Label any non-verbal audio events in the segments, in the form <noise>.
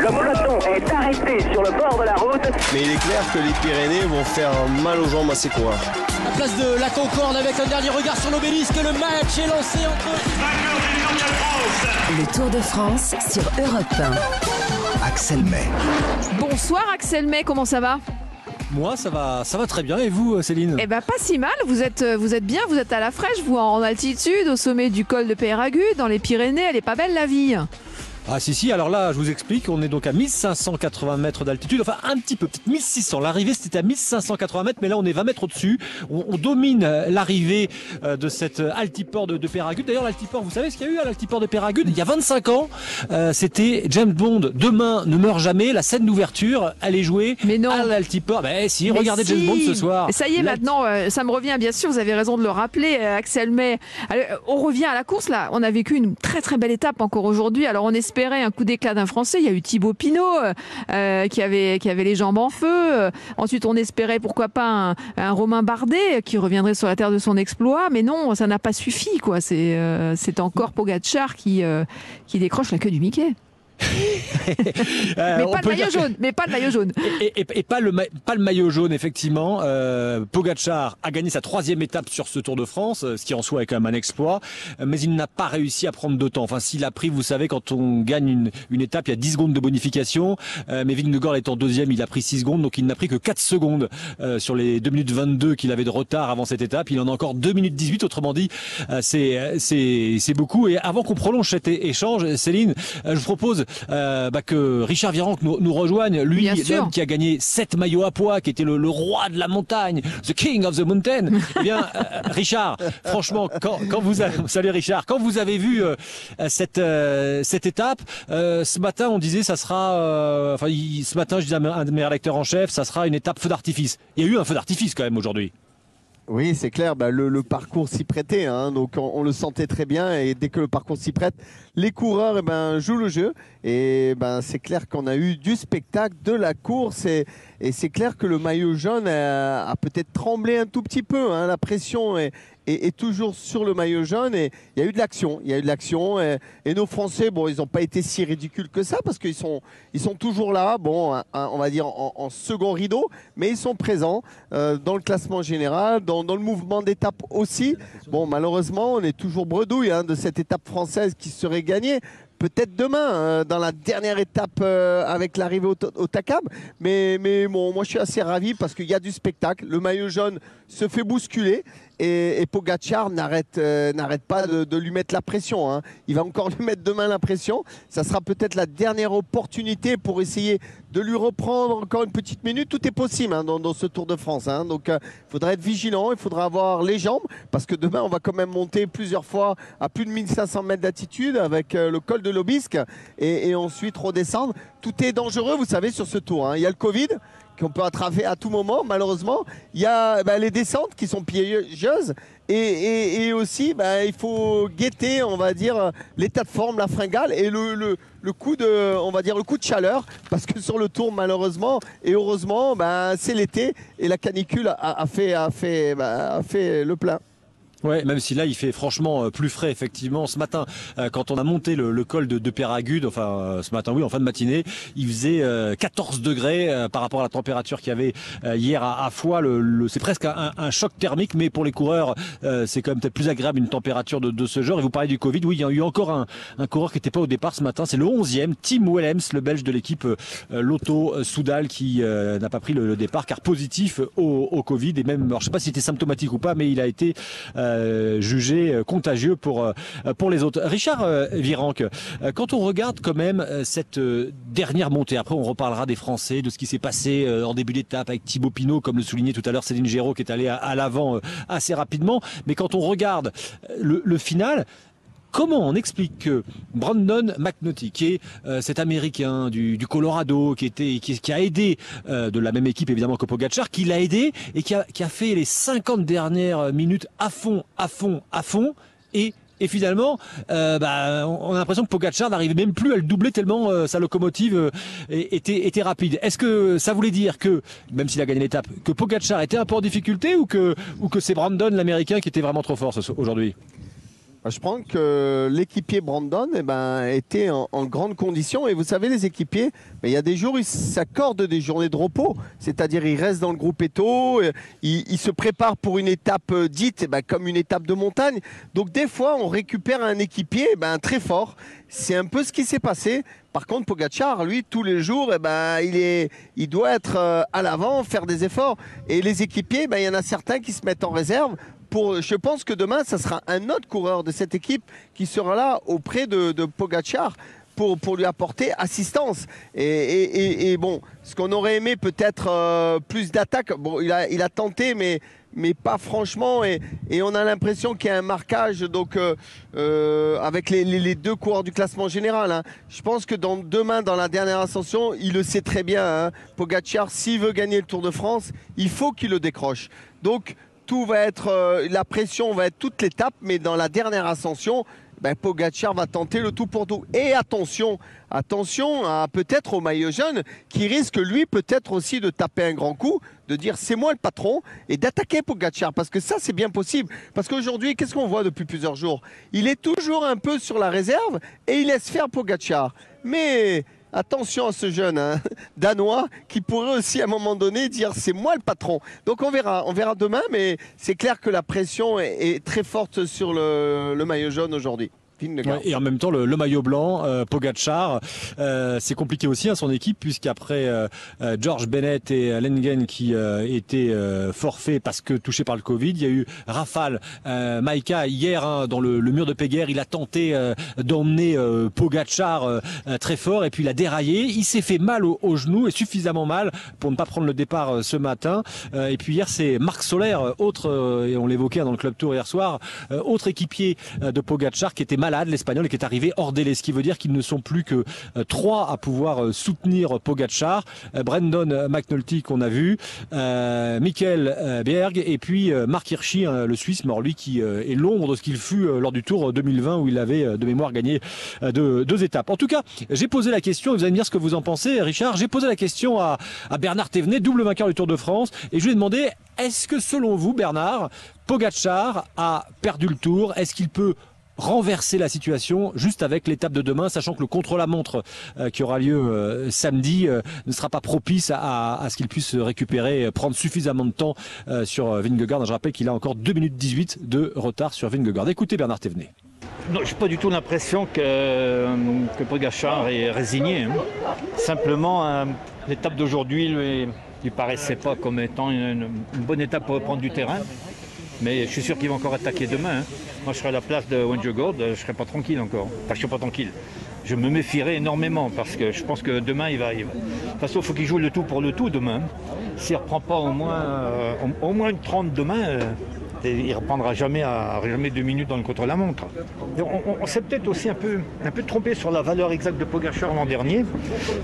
Le peloton est arrêté sur le bord de la route. Mais il est clair que les Pyrénées vont faire mal aux jambes à ces coureurs. La place de la Concorde avec un dernier regard sur l'obélisque. Le match est lancé entre. Le Tour de France sur Europe 1. Axel May. Bonsoir Axel May, comment ça va? Moi, ça va, ça va très bien. Et vous, Céline? Eh ben pas si mal, vous êtes, euh, vous êtes bien, vous êtes à la fraîche, vous en altitude, au sommet du col de Péragude, dans les Pyrénées, elle est pas belle la vie Ah si si, alors là je vous explique, on est donc à 1580 mètres d'altitude, enfin un petit peu, peut-être 1600. L'arrivée c'était à 1580 mètres, mais là on est 20 mètres au-dessus. On, on domine euh, l'arrivée euh, de cet euh, altiport de, de Péragude. D'ailleurs l'altiport, vous savez ce qu'il y a eu à l'altiport de Péragude Il y a 25 ans, euh, c'était James Bond, Demain ne meurt jamais, la scène d'ouverture, elle est jouée Mais non. à l'altiport. Ben si, Mais regardez si. James Bond ce soir. Ça y est, maintenant, euh, ça me revient, bien sûr, vous avez raison de le rappeler, euh, Axel euh, on revient à la course, là. On a vécu une très très belle étape encore aujourd'hui. Alors, on espérait un coup d'éclat d'un Français. Il y a eu Thibaut Pinot euh, euh, qui, avait, qui avait les jambes en feu. Euh, ensuite, on espérait, pourquoi pas, un, Romain Bardet qui reviendrait sur la terre de son exploit. Mais non, ça n'a pas suffi, quoi. C'est encore Pogacar qui, qui décroche la queue du Mickey. <laughs> Euh, Mais pas peut maillot jaune. Mais pas de maillot jaune. Et, et- et pas, le, ma- pas le maillot jaune, effectivement. Euh, Pogacar a gagné sa troisième étape sur ce Tour de France, euh, ce qui en soi est quand même un exploit, euh, mais il n'a pas réussi à prendre de temps. Enfin, s'il a pris, vous savez, quand on gagne une, une étape, il y a 10 secondes de bonification, euh, mais Vingegaard étant deuxième, il a pris 6 secondes, donc il n'a pris que 4 secondes euh, sur les 2 minutes 22 qu'il avait de retard avant cette étape. Il en a encore 2 minutes 18, autrement dit, c'est beaucoup. Et avant qu'on prolonge cet échange, Céline, je vous propose euh, bah, que Richard Virenque nous, nous rejoigne, lui, l'homme qui a gagné 7 maillots à poids, qui était le, le roi de la montagne, the king of the mountain. <laughs> Eh bien, euh, Richard, franchement, quand, quand vous avez, salut Richard, quand vous avez vu euh, cette cette étape, ce matin on disait ça sera, enfin il- ce matin je disais à un de mes rédacteurs en chef, ça sera une étape feu d'artifice. Il y a eu un feu d'artifice quand même aujourd'hui. Oui, c'est clair. bah, le, parcours s'y prêtait, hein, donc on, le sentait très bien. Et dès que le parcours s'y prête, les coureurs eh ben, jouent le jeu. Et ben, c'est clair qu'on a eu du spectacle, de la course. Et, c'est clair que le maillot jaune a, a peut-être tremblé un tout petit peu. hein. La pression est, est- est toujours sur le maillot jaune. Et il y a eu de l'action. Il y a eu de l'action. Et, et nos Français, bon, ils n'ont pas été si ridicules que ça parce qu'ils sont, ils sont toujours là. Bon, on va dire en, en second rideau, mais ils sont présents euh, dans le classement général, dans, dans le mouvement d'étape aussi. Bon, malheureusement, on est toujours bredouille hein, de cette étape française qui serait gagnée. Peut-être demain, euh, dans la dernière étape euh, avec l'arrivée au, au Takam. Mais, mais bon, moi je suis assez ravi parce qu'il y a du spectacle. Le maillot jaune se fait bousculer et, et Pogacar n'arrête euh, pas de, lui mettre la pression. hein. Il va encore <laughs> lui mettre demain la pression. Ça sera peut-être la dernière opportunité pour essayer de lui reprendre encore une petite minute. Tout est possible hein, dans, ce Tour de France. hein. Donc il faudra être vigilant, il faudra avoir les jambes parce que demain on va quand même monter plusieurs fois à plus de 1500 mètres d'altitude avec euh, le col de l'Obisque et, et ensuite redescendre. Tout est dangereux, vous savez, sur ce tour. Il y a le Covid qu'on peut attraper à tout moment, malheureusement. Il y a bah, les descentes qui sont piégeuses. Et, aussi, bah, il faut guetter, on va dire, l'état de forme, la fringale et le, coup de, on va dire, le coup de chaleur. Parce que sur le tour, malheureusement et heureusement, bah, c'est l'été et la canicule a fait le plein. Ouais, même si là il fait franchement euh, plus frais effectivement. Ce matin, euh, quand on a monté le, le col de, de Péragude, enfin euh, ce matin oui, en fin de matinée, il faisait euh, 14 degrés par rapport à la température qu'il y avait hier à, à Foix. Le, le- c'est presque un, un choc thermique, mais pour les coureurs, c'est quand même peut-être plus agréable une température de, de ce genre. Et vous parlez du Covid, oui, il y a eu encore un, un coureur qui n'était pas au départ ce matin. C'est le 11e, Tim Willems, le Belge de l'équipe Lotto Soudal, qui n'a pas pris le, le départ car positif au, au Covid et même, alors, je sais pas si c'était symptomatique ou pas, mais il a été euh, jugé euh, contagieux pour euh, pour les autres. Richard Virenque, quand on regarde quand même cette dernière montée, après on reparlera des Français, de ce qui s'est passé en début d'étape avec Thibaut Pinot, comme le soulignait tout à l'heure Céline Géraud, qui est allée à, l'avant assez rapidement. Mais quand on regarde le final, Comment on explique que Brandon McNulty, qui est euh, cet Américain du, Colorado, qui a aidé euh, de la même équipe évidemment que Pogacar, qui l'a aidé et qui a, fait les 50 dernières minutes à fond, à fond, à fond, et finalement, euh, bah, on a l'impression que Pogacar n'arrivait même plus à le doubler tellement euh, sa locomotive était, rapide. Est-ce que ça voulait dire que, même s'il a gagné l'étape, que Pogacar était un peu en difficulté ou que, ou que c'est Brandon l'Américain qui était vraiment trop fort aujourd'hui? Je pense que l'équipier Brandon eh ben, était en, grande condition. Et vous savez, les équipiers, il y a des jours, ils s'accordent des journées de repos. C'est-à-dire, ils restent dans le groupe Eto, euh, ils, se préparent pour une étape euh, dite eh ben, comme une étape de montagne. Donc, des fois, on récupère un équipier eh ben, très fort. C'est un peu ce qui s'est passé. Par contre, Pogachar, lui, tous les jours, ben, il, est, il doit être euh, à l'avant, faire des efforts. Et les équipiers, ben, il y en a certains qui se mettent en réserve. Je pense que demain, ça sera un autre coureur de cette équipe qui sera là auprès de, de pour, lui apporter assistance. Et, bon, ce qu'on aurait aimé peut-être euh, plus d'attaques, bon, il a, tenté, mais, pas franchement. Et, on a l'impression qu'il y a un marquage euh, euh, avec les deux coureurs du classement général. hein. Je pense que dans, demain, dans la dernière ascension, il le sait très bien. Hein, Pogacar, s'il veut gagner le Tour de France, il faut qu'il le décroche. Donc, tout va être, euh, la pression va être toute l'étape, mais dans la dernière ascension, ben, Pogacar va tenter le tout pour tout. Et attention, attention à peut-être au maillot jaune qui risque lui peut-être aussi de taper un grand coup, de dire c'est moi le patron et d'attaquer Pogacar parce que ça c'est bien possible. Parce qu'aujourd'hui, qu'est-ce qu'on voit depuis plusieurs jours? Il est toujours un peu sur la réserve et il laisse faire Pogacar. Mais Attention à ce jeune hein, <laughs> danois qui pourrait aussi à un moment donné dire c'est moi le patron. Donc on verra, on verra demain, mais c'est clair que la pression est, très forte sur le maillot jaune aujourd'hui. Et en même temps, le, le maillot blanc, euh, Pogacar, euh, c'est compliqué aussi à son équipe puisqu'après euh, euh, George Bennett et Lengen qui euh, étaient euh, forfaits parce que touchés par le Covid, il y a eu Rafale, Maïka hier hein, dans le, le mur de Péguerre, il a tenté d'emmener euh, très fort et puis il a déraillé, il s'est fait mal au, au genou et suffisamment mal pour ne pas prendre le départ ce matin. Et puis hier c'est Marc Solaire, autre et on l'évoquait hein, dans le club tour hier soir, autre équipier de Pogacar qui était malade, l'espagnol, qui est arrivé hors délai, ce qui veut dire qu'ils ne sont plus que euh, trois à pouvoir euh, soutenir. Euh, Brandon euh, McNulty qu'on a vu, Michael Berg et puis Marc Hirschi, hein, le Suisse, mort lui qui est l'ombre de ce qu'il fut lors du Tour 2020 où il avait de mémoire gagné deux, étapes. En tout cas, j'ai posé la question, et vous allez me dire ce que vous en pensez, Richard. J'ai posé la question à, Bernard Thévenet, double vainqueur du Tour de France, et je lui ai demandé est-ce que selon vous, Bernard, Pogacar a perdu le Tour? Est-ce qu'il peut renverser la situation juste avec l'étape de demain, sachant que le contre-la-montre euh, qui aura lieu euh, samedi euh, ne sera pas propice à, ce qu'il puisse récupérer, prendre suffisamment de temps sur Vingegaard. Je rappelle qu'il a encore 2 minutes 18 de retard sur Vingegaard. Écoutez Bernard Thévenet. Non, j'ai pas du tout l'impression que, que est résigné. hein. Simplement, l'étape d'aujourd'hui lui, lui paraissait pas comme étant une bonne étape pour reprendre du terrain. Mais je suis sûr qu'il va encore attaquer demain. hein. Moi, je serai à la place de Wenjegord, je serai pas tranquille encore. Enfin, je suis pas tranquille. Je me méfierai énormément parce que je pense que demain, il va. va- De toute façon, il faut qu'il joue le tout pour le tout demain. S'il ne reprend pas au moins, euh, moins une 30 demain, euh, il ne reprendra jamais, à, jamais deux minutes dans le contre-la-montre. On, s'est peut-être aussi un peu, un peu trompé sur la valeur exacte de Pogacar l'an dernier,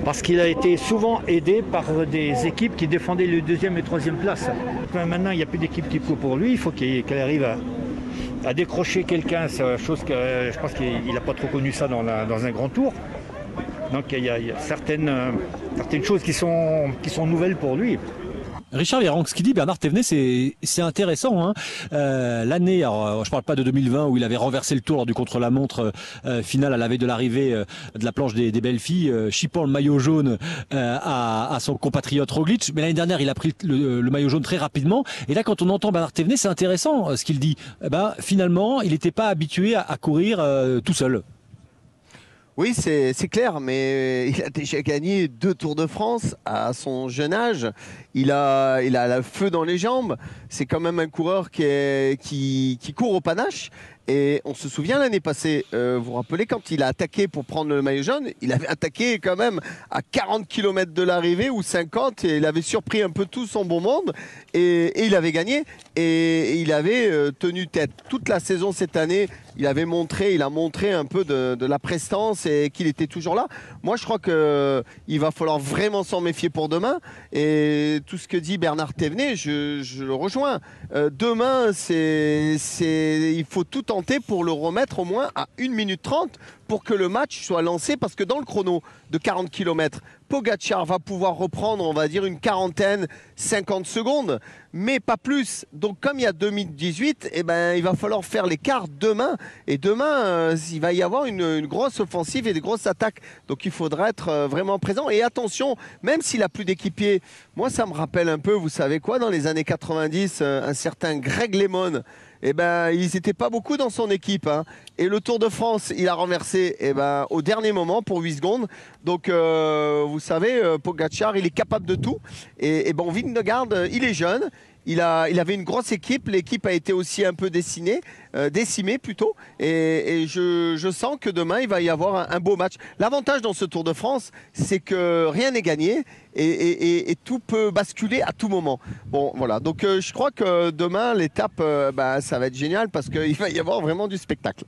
parce qu'il a été souvent aidé par des équipes qui défendaient le deuxième et troisième place. Maintenant, il n'y a plus d'équipe qui court pour lui, il faut qu'elle arrive à, décrocher quelqu'un, c'est chose que je pense qu'il n'a pas trop connu ça dans, un grand tour. Donc il y a, il y a certaines, euh, certaines choses qui sont, qui sont nouvelles pour lui. Richard Véran, ce qu'il dit Bernard Thévenet, c'est intéressant. Hein. Euh, L'année, alors euh, je parle pas de 2020 où il avait renversé le tour lors du contre-la-montre euh, final à la veille de l'arrivée de la planche des, belles filles, chipant le maillot jaune à, son compatriote Roglic. Mais l'année dernière, il a pris le, maillot jaune très rapidement. Et là, quand on entend Bernard Thévenet, c'est intéressant ce qu'il dit. Eh ben, finalement, il n'était pas habitué à, à courir tout seul. Oui, c'est clair, mais il a déjà gagné deux Tours de France à son jeune âge. Il a, il a le feu dans les jambes. C'est quand même un coureur qui, qui, court au panache. Et on se souvient l'année passée, euh, vous vous rappelez, quand il a attaqué pour prendre le maillot jaune, il avait attaqué quand même à 40 km de l'arrivée ou 50 et il avait surpris un peu tout son bon monde et, il avait gagné et il avait euh, tenu tête toute la saison cette année. Il avait montré, il a montré un peu de, la prestance et qu'il était toujours là. Moi, je crois que il va falloir vraiment s'en méfier pour demain. Et tout ce que dit Bernard Thévenet, je, le rejoins. Euh, demain, il faut tout tenter pour le remettre au moins à 1 minute 30 pour que le match soit lancé parce que dans le chrono de 40 km, Pogacar va pouvoir reprendre, on va dire, une quarantaine, 50 secondes, mais pas plus. Donc, comme il y a 2018, eh ben, il va falloir faire l'écart demain. Et demain, euh, il va y avoir une, grosse offensive et des grosses attaques. Donc, il faudra être euh, vraiment présent. Et attention, même s'il a plus d'équipiers, moi, ça me rappelle un peu, vous savez quoi, dans les années 90, euh, un certain Greg Lemon eh ben, ils n'étaient pas beaucoup dans son équipe. Hein. Et le Tour de France, il a renversé eh ben, au dernier moment pour 8 secondes. Donc, euh, vous savez, euh, Pogacar, il est capable de tout. Et, et bon, Vingegaard, il est jeune. Il, avait une grosse équipe. L'équipe a été aussi un peu dessinée, euh, décimée plutôt. Et, je, sens que demain, il va y avoir un, beau match. L'avantage dans ce Tour de France, c'est que rien n'est gagné. Et, tout peut basculer à tout moment. Bon, voilà. Donc, euh, je crois que demain, l'étape, euh, bah, ça va être génial parce qu'il <laughs> va y avoir vraiment du spectacle.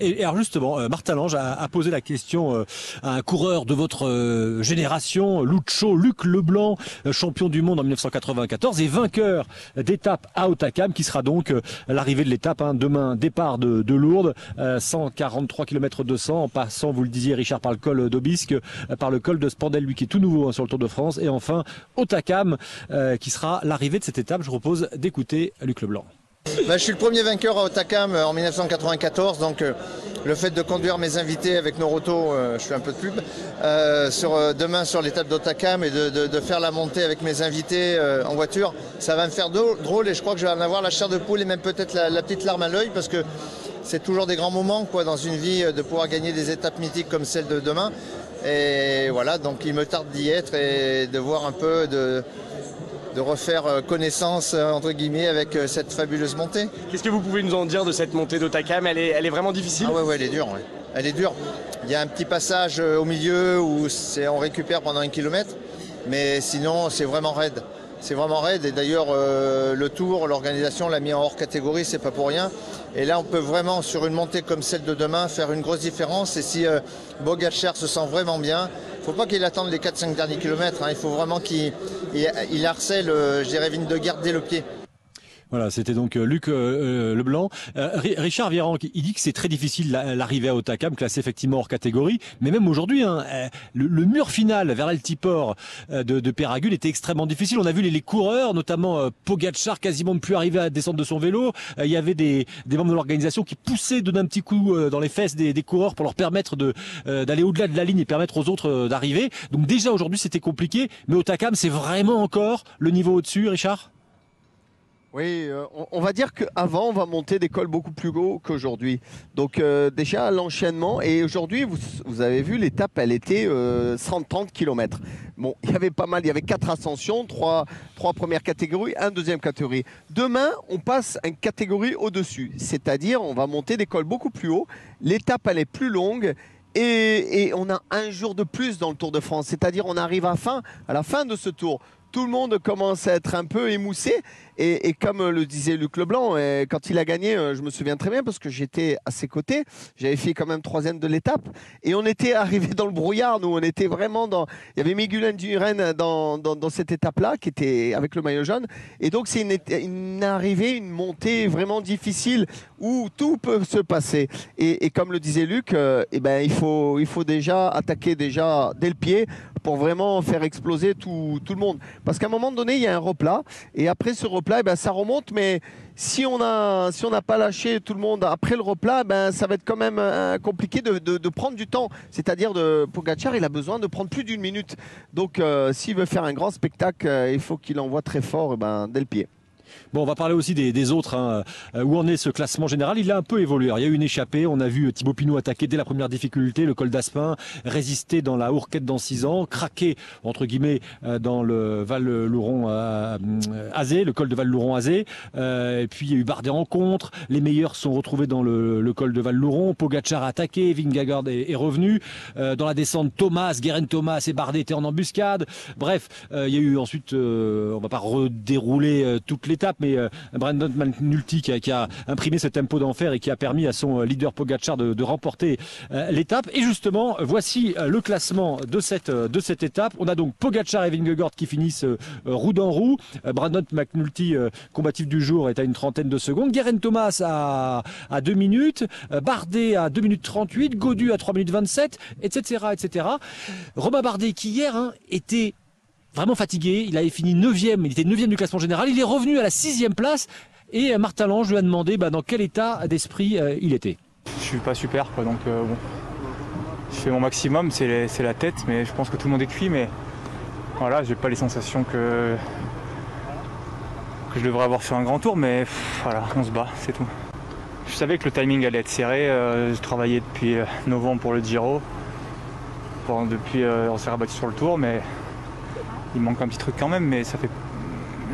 Et, alors justement, euh, Martin Lange a, posé la question euh, à un coureur de votre euh, génération, Lucho, Luc Leblanc, euh, champion du monde en 1994 et vainqueur d'étape à Otakam, qui sera donc euh, l'arrivée de l'étape hein, demain, départ de, de Lourdes, 143 km 200, en passant, vous le disiez Richard, par le col d'Aubisque, par le col de Spandel, lui qui est tout nouveau hein, sur le Tour de France, et enfin Otakam, qui sera l'arrivée de cette étape. Je propose d'écouter Luc Leblanc. Ben, je suis le premier vainqueur à Otakam en 1994, donc euh, le fait de conduire mes invités avec Noroto, euh, je fais un peu de pub, euh, euh, demain sur l'étape d'Otakam et de, faire la montée avec mes invités euh, en voiture, ça va me faire drôle et je crois que je vais en avoir la chair de poule et même peut-être la, la, petite larme à l'œil parce que c'est toujours des grands moments quoi, dans une vie de pouvoir gagner des étapes mythiques comme celle de demain. Et voilà, donc il me tarde d'y être et de voir un peu de de refaire euh, connaissance entre guillemets avec euh, cette fabuleuse montée. Qu'est-ce que vous pouvez nous en dire de cette montée d'Otakam elle est, elle est vraiment difficile? Ah ouais, ouais, elle est dure. Ouais. Elle est dure. Il y a un petit passage euh, au milieu où on récupère pendant un kilomètre, mais sinon c'est vraiment raide. C'est vraiment raide et d'ailleurs euh, le tour, l'organisation l'a mis en hors catégorie, c'est pas pour rien. Et là on peut vraiment sur une montée comme celle de demain faire une grosse différence et si euh, Bogacher se sent vraiment bien, faut pas qu'il attende les 4-5 derniers kilomètres, hein. il faut vraiment qu'il il, il harcèle, euh, je dirais, Vingegaard dès le pied. Voilà, c'était donc Luc euh, Leblanc. Euh, Richard Vieran, il dit que c'est très difficile l'arrivée à Otakam, classé effectivement hors catégorie, mais même aujourd'hui, hein, le, le, mur final vers l'altiport de, de était extrêmement difficile. On a vu les, les coureurs, notamment euh, Pogacar, quasiment ne plus arriver à descendre de son vélo. Euh, il y avait des, des membres de l'organisation qui poussaient, donnaient un petit coup euh, dans les fesses des, des coureurs pour leur permettre d'aller au-delà de la ligne et permettre aux autres d'arriver. Donc déjà aujourd'hui, c'était compliqué, mais Otakam, c'est vraiment encore le niveau au-dessus, Richard? Oui, euh, on, va dire qu'avant, on va monter des cols beaucoup plus hauts qu'aujourd'hui. Donc euh, déjà, l'enchaînement, et aujourd'hui, vous, avez vu, l'étape, elle était euh, 130 km. Bon, il y avait pas mal, il y avait quatre ascensions, trois, trois premières catégories, un deuxième catégorie. Demain, on passe une catégorie au-dessus, c'est-à-dire on va monter des cols beaucoup plus hauts. L'étape, elle est plus longue. Et, et, on a un jour de plus dans le Tour de France, c'est-à-dire on arrive à, fin, à la fin de ce tour tout le monde commence à être un peu émoussé. Et, comme le disait Luc Leblanc, et quand il a gagné, euh, je me souviens très bien parce que j'étais à ses côtés. J'avais fait quand même troisième de l'étape. Et on était arrivé dans le brouillard. Nous, on était vraiment dans. Il y avait Miguel Duren dans, dans, cette étape-là, qui était avec le maillot jaune. Et donc, c'est une, arrivée, une montée vraiment difficile où tout peut se passer. Et, et comme le disait Luc, euh, eh ben, il, faut, il faut déjà attaquer déjà dès le pied pour vraiment faire exploser tout, tout le monde. Parce qu'à un moment donné, il y a un replat. Et après ce replat, eh ben, ça remonte. Mais si on a, si n'a pas lâché tout le monde après le replat, ben, ça va être quand même euh, compliqué de, prendre du temps. C'est-à-dire, de Pogacar, il a besoin de prendre plus d'une minute. Donc, euh, s'il veut faire un grand spectacle, euh, il faut qu'il envoie très fort eh ben, dès le pied. Bon, on va parler aussi des, des autres. Hein. Où en est ce classement général? Il a un peu évolué. Il y a eu une échappée. On a vu Thibaut Pinot attaquer dès la première difficulté, le col d'Aspin, résister dans la Hourquette dans 6 ans, craquer, entre guillemets, dans le Val-Louron euh, Azé, le col de Val-Louron Azé. Euh, et puis, il y a eu Bardet en contre. Les meilleurs sont retrouvés dans le, col de Val-Louron. Pogacar a attaqué. Vingegaard est, revenu. Euh, dans la descente, Thomas, Guérin Thomas et Bardet étaient en embuscade. Bref, il y a eu ensuite, on va pas redérouler toutes les étape, mais euh, Brandon McNulty qui a, imprimé ce tempo d'enfer et qui a permis à son euh, leader Pogacar de, remporter euh, l'étape. Et justement, voici le classement de cette, étape. On a donc Pogacar et Vingegaard qui finissent roue dans roue. Brandon McNulty, combatif du jour, est à une trentaine de secondes. Guerin Thomas à, à 2 minutes. Bardet à 2 minutes 38. Godu à 3 minutes 27, etc. etc. Romain Bardet qui hier hein, était vraiment fatigué. Il avait fini 9e, il était 9e du classement général. Il est revenu à la 6e place et euh, Martin Lange lui a demandé bah, dans quel état d'esprit euh, il était. Je suis pas super, quoi, donc euh, bon. Je fais mon maximum, c'est la tête, mais je pense que tout le monde est cuit, mais voilà, j'ai pas les sensations que, je devrais avoir sur un grand tour, mais voilà, on se bat, c'est tout. Je savais que le timing allait être serré, j'ai travaillé depuis novembre pour le Giro. Depuis, on s'est rabattu sur le tour, mais il manque un petit truc quand même, mais ça fait.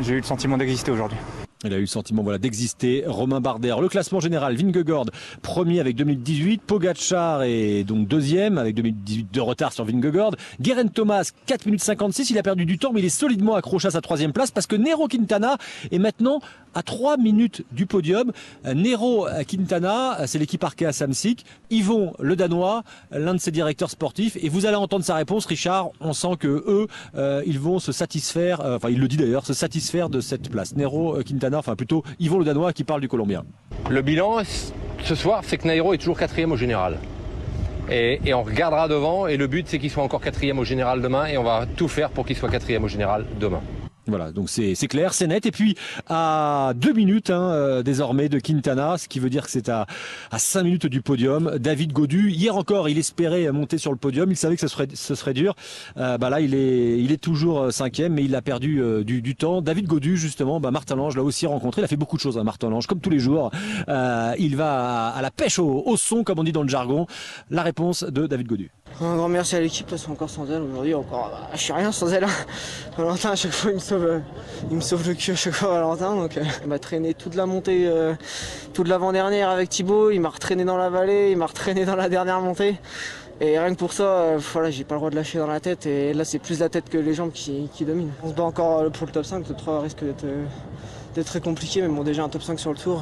J'ai eu le sentiment d'exister aujourd'hui. Il a eu le sentiment voilà, d'exister. Romain Bardet. Alors, Le classement général, Vingegaard, premier avec 2018. Pogacar est donc deuxième avec 2018 de retard sur Vingegaard. Guerin Thomas, 4 minutes 56. Il a perdu du temps, mais il est solidement accroché à sa troisième place parce que Nero Quintana est maintenant à 3 minutes du podium. Nero Quintana, c'est l'équipe Arkea Samsic. Yvon, le Danois, l'un de ses directeurs sportifs. Et vous allez entendre sa réponse, Richard. On sent que eux, euh, ils vont se satisfaire, euh, enfin, il le dit d'ailleurs, se satisfaire de cette place. Nero euh, Enfin plutôt Yvon le Danois qui parle du Colombien. Le bilan ce soir, c'est que Nairo est toujours quatrième au général. Et on regardera devant, et le but c'est qu'il soit encore quatrième au général demain, et on va tout faire pour qu'il soit quatrième au général demain. Voilà, donc c'est clair, c'est net. Et puis à deux minutes hein, euh, désormais de Quintana, ce qui veut dire que c'est à, à cinq minutes du podium. David Godu, hier encore, il espérait monter sur le podium. Il savait que ce serait, ce serait dur. Euh, bah là, il est, il est toujours euh, cinquième, mais il a perdu euh, du, du temps. David Godu, justement, bah Martin Lange l'a aussi rencontré. Il a fait beaucoup de choses, hein, Martin Lange, comme tous les jours. Il va à, à la pêche au, au son, comme on dit dans le jargon. La réponse de David Godu. Un grand merci à l'équipe parce qu'encore sans elle aujourd'hui encore bah, je suis rien sans elle. hein. <laughs> Valentin à chaque fois il me sauve euh, il me sauve le cul à chaque fois Valentin donc euh, il m'a traîné toute la montée euh, toute l'avant-dernière avec Thibaut, il m'a retraîné dans la vallée, il m'a retraîné dans la dernière montée. Et rien que pour ça, voilà, j'ai pas le droit de lâcher dans la tête et là c'est plus la tête que les jambes qui, qui dominent. On se bat encore pour le top 5, le top 3 risque d'être très compliqué mais bon déjà un top 5 sur le tour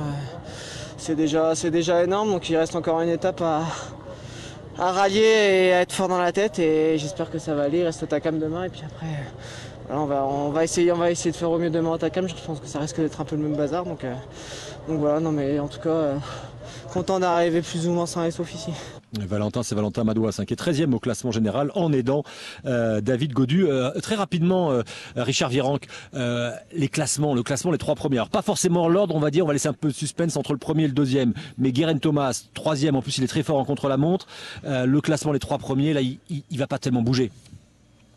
c'est déjà c'est déjà énorme donc il reste encore une étape à à rallier et à être fort dans la tête et j'espère que ça va aller. Il reste Takam demain et puis après voilà, on, va, on, va essayer, on va essayer de faire au mieux demain au Takam. Je pense que ça risque d'être un peu le même bazar. Donc, euh, donc voilà, non mais en tout cas, euh, content d'arriver plus ou moins sans sauf ici. Valentin, c'est Valentin Madouas, hein, qui est 13e au classement général en aidant euh, David Godu. Euh, très rapidement, euh, Richard Virenque, les classements, le classement, les trois premiers. Alors pas forcément l'ordre, on va dire, on va laisser un peu de suspense entre le premier et le deuxième. Mais Guerin Thomas, troisième, en plus il est très fort en contre-la-montre. Le classement, les trois premiers, là, il, il, il va pas tellement bouger.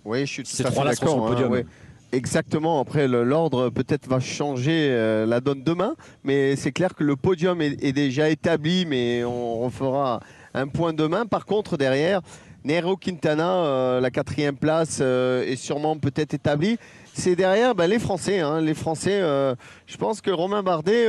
Oui, je suis tout Ces à fait d'accord. ouais. Exactement. Après, l'ordre peut-être va changer la donne demain, mais c'est clair que le podium est, est déjà établi, mais on refera un point demain. Par contre, derrière, Nero Quintana, euh, la quatrième place, euh, est sûrement peut-être établie. C'est derrière ben, les Français. hein. Les Français, euh, je pense que Romain Bardet,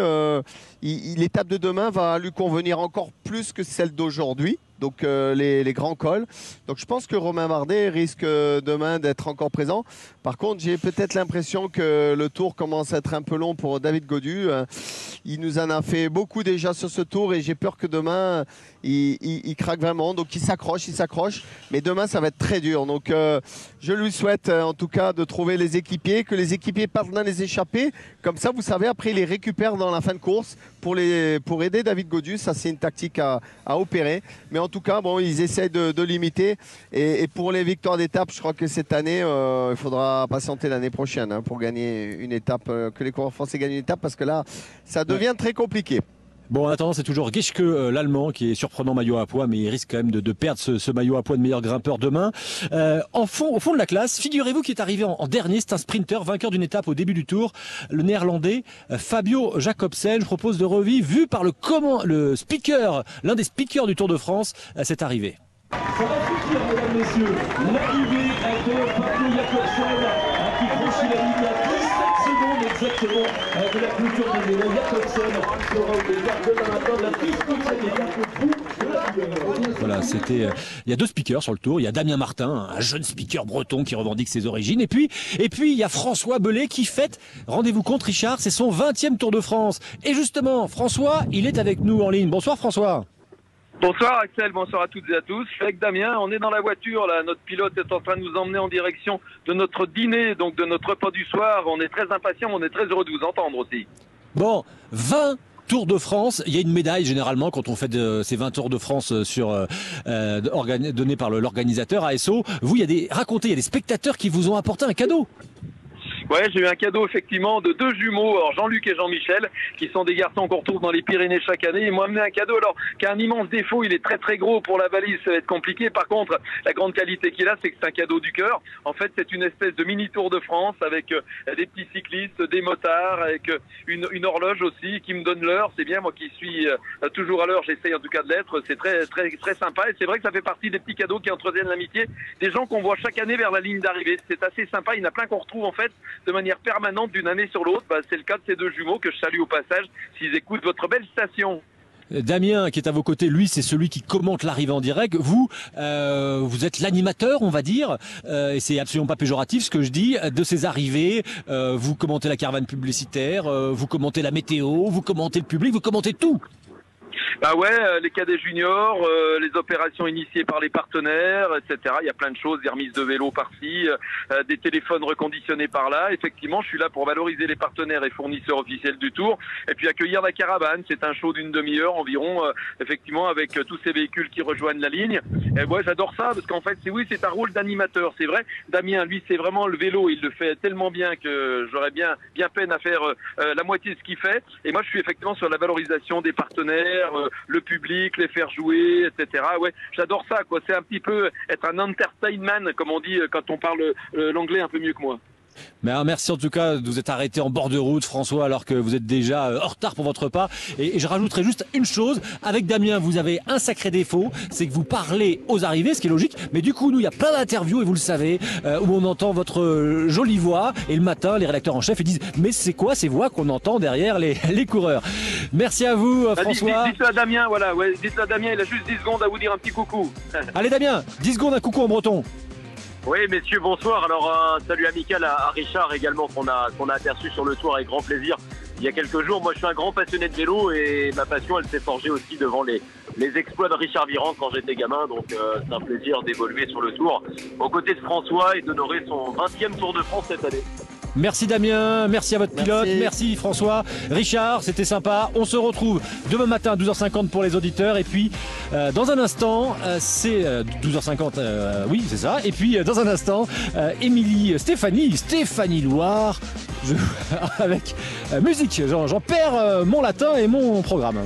l'étape de demain va lui convenir encore plus que celle d'aujourd'hui. Donc euh, les, les grands cols. Donc je pense que Romain Bardet risque euh, demain d'être encore présent. Par contre, j'ai peut-être l'impression que le tour commence à être un peu long pour David Godu. Euh, Il nous en a fait beaucoup déjà sur ce tour et j'ai peur que demain il, il- craque vraiment. Donc il s'accroche, il s'accroche. Mais demain ça va être très dur. Donc je lui souhaite en tout cas de trouver les équipiers, que les équipiers partent dans les échappées. Comme ça, vous savez, après il les récupère dans la fin de course pour, les, pour aider David Godu. Ça c'est une tactique à, à opérer. Mais en tout cas, bon, ils essayent de, de limiter. Et, et pour les victoires d'étape, je crois que cette année, euh, il faudra patienter l'année prochaine hein, pour gagner une étape, euh, que les coureurs français gagnent une étape, parce que là, ça devient très compliqué. Bon, en attendant, c'est toujours Geschke, euh, l'Allemand, qui est surprenant maillot à poids, mais il risque quand même de, perdre ce, maillot à poids de meilleur grimpeur demain. Euh, en fond, au fond de la classe, figurez-vous qui est arrivé en, dernier, c'est un sprinter, vainqueur d'une étape au début du tour, le néerlandais euh, Fabio Jacobsen. Je propose de revivre, vu par le, comment, le speaker, l'un des speakers du Tour de France, euh, cette arrivée. Ça va mesdames, messieurs. L'arrivée hein, qui franchit la ligne à 17 secondes exactement de la au départ la Voilà, c'était. euh, Il y a deux speakers sur le tour. Il y a Damien Martin, un jeune speaker breton qui revendique ses origines. Et puis, et puis il y a François Belay qui fête. Rendez-vous compte, Richard, c'est son 20e Tour de France. Et justement, François, il est avec nous en ligne. Bonsoir, François. Bonsoir Axel, bonsoir à toutes et à tous. Avec Damien, on est dans la voiture là, notre pilote est en train de nous emmener en direction de notre dîner, donc de notre repas du soir. On est très impatients, on est très heureux de vous entendre aussi. Bon, 20 Tours de France, il y a une médaille généralement quand on fait de, ces 20 Tours de France euh, sur euh, par l'organisateur ASO. Vous, il y a des racontez, il y a des spectateurs qui vous ont apporté un cadeau. Ouais, j'ai eu un cadeau effectivement de deux jumeaux, alors Jean-Luc et Jean-Michel, qui sont des garçons qu'on retrouve dans les Pyrénées chaque année. Ils m'ont amené un cadeau alors qui a un immense défaut, il est très très gros pour la valise, ça va être compliqué. Par contre, la grande qualité qu'il a, c'est que c'est un cadeau du cœur. En fait, c'est une espèce de mini Tour de France avec euh, des petits cyclistes, des motards, avec euh, une, une horloge aussi qui me donne l'heure. C'est bien, moi qui suis euh, toujours à l'heure, j'essaye en tout cas de l'être. C'est très très très sympa et c'est vrai que ça fait partie des petits cadeaux qui entretiennent l'amitié des gens qu'on voit chaque année vers la ligne d'arrivée. C'est assez sympa. Il y en a plein qu'on retrouve en fait de manière permanente d'une année sur l'autre. Bah, c'est le cas de ces deux jumeaux que je salue au passage s'ils écoutent votre belle station. Damien, qui est à vos côtés, lui, c'est celui qui commente l'arrivée en direct. Vous, euh, vous êtes l'animateur, on va dire, euh, et c'est absolument pas péjoratif ce que je dis, de ces arrivées. Euh, vous commentez la caravane publicitaire, euh, vous commentez la météo, vous commentez le public, vous commentez tout. Bah ouais, euh, les cadets juniors, euh, les opérations initiées par les partenaires, etc. Il y a plein de choses, des remises de vélo par-ci, euh, euh, des téléphones reconditionnés par-là. Effectivement, je suis là pour valoriser les partenaires et fournisseurs officiels du Tour, et puis accueillir la caravane. C'est un show d'une demi-heure environ, euh, effectivement, avec euh, tous ces véhicules qui rejoignent la ligne. Et moi, j'adore ça parce qu'en fait, c'est oui, c'est un rôle d'animateur, c'est vrai. Damien, lui, c'est vraiment le vélo. Il le fait tellement bien que j'aurais bien, bien peine à faire la moitié de ce qu'il fait. Et moi, je suis effectivement sur la valorisation des partenaires, le public, les faire jouer, etc. Ouais, j'adore ça, quoi. C'est un petit peu être un entertainment, comme on dit euh, quand on parle euh, l'anglais un peu mieux que moi. Mais alors, merci en tout cas de vous êtes arrêté en bord de route, François, alors que vous êtes déjà euh, en retard pour votre repas. Et, et je rajouterai juste une chose. Avec Damien, vous avez un sacré défaut, c'est que vous parlez aux arrivées, ce qui est logique. Mais du coup, nous, il y a plein d'interviews, et vous le savez, euh, où on entend votre euh, jolie voix. Et le matin, les rédacteurs en chef, ils disent, mais c'est quoi ces voix qu'on entend derrière les, <laughs> les coureurs? Merci à vous, Bah, dites- François. dites- Dites-le à Damien, voilà. Ouais, dites-le à Damien, il a juste 10 secondes à vous dire un petit coucou. Allez, Damien, 10 secondes, un coucou en breton. Oui, messieurs, bonsoir. Alors, un salut amical à, Richard également, qu'on a, qu'on a aperçu sur le tour avec grand plaisir il y a quelques jours. Moi, je suis un grand passionné de vélo et ma passion, elle s'est forgée aussi devant les, les exploits de Richard Virand quand j'étais gamin. Donc, euh, c'est un plaisir d'évoluer sur le tour aux côtés de François et d'honorer son 20e Tour de France cette année. Merci Damien, merci à votre pilote, merci François. Richard, c'était sympa. On se retrouve demain matin à 12h50 pour les auditeurs. Et puis, euh, dans un instant, euh, c'est euh, 12h50, euh, oui, c'est ça. Et puis, dans un instant, Émilie, Stéphanie, Stéphanie Loire, je- <laughs> avec musique. J'en j'en perds mon latin et mon programme.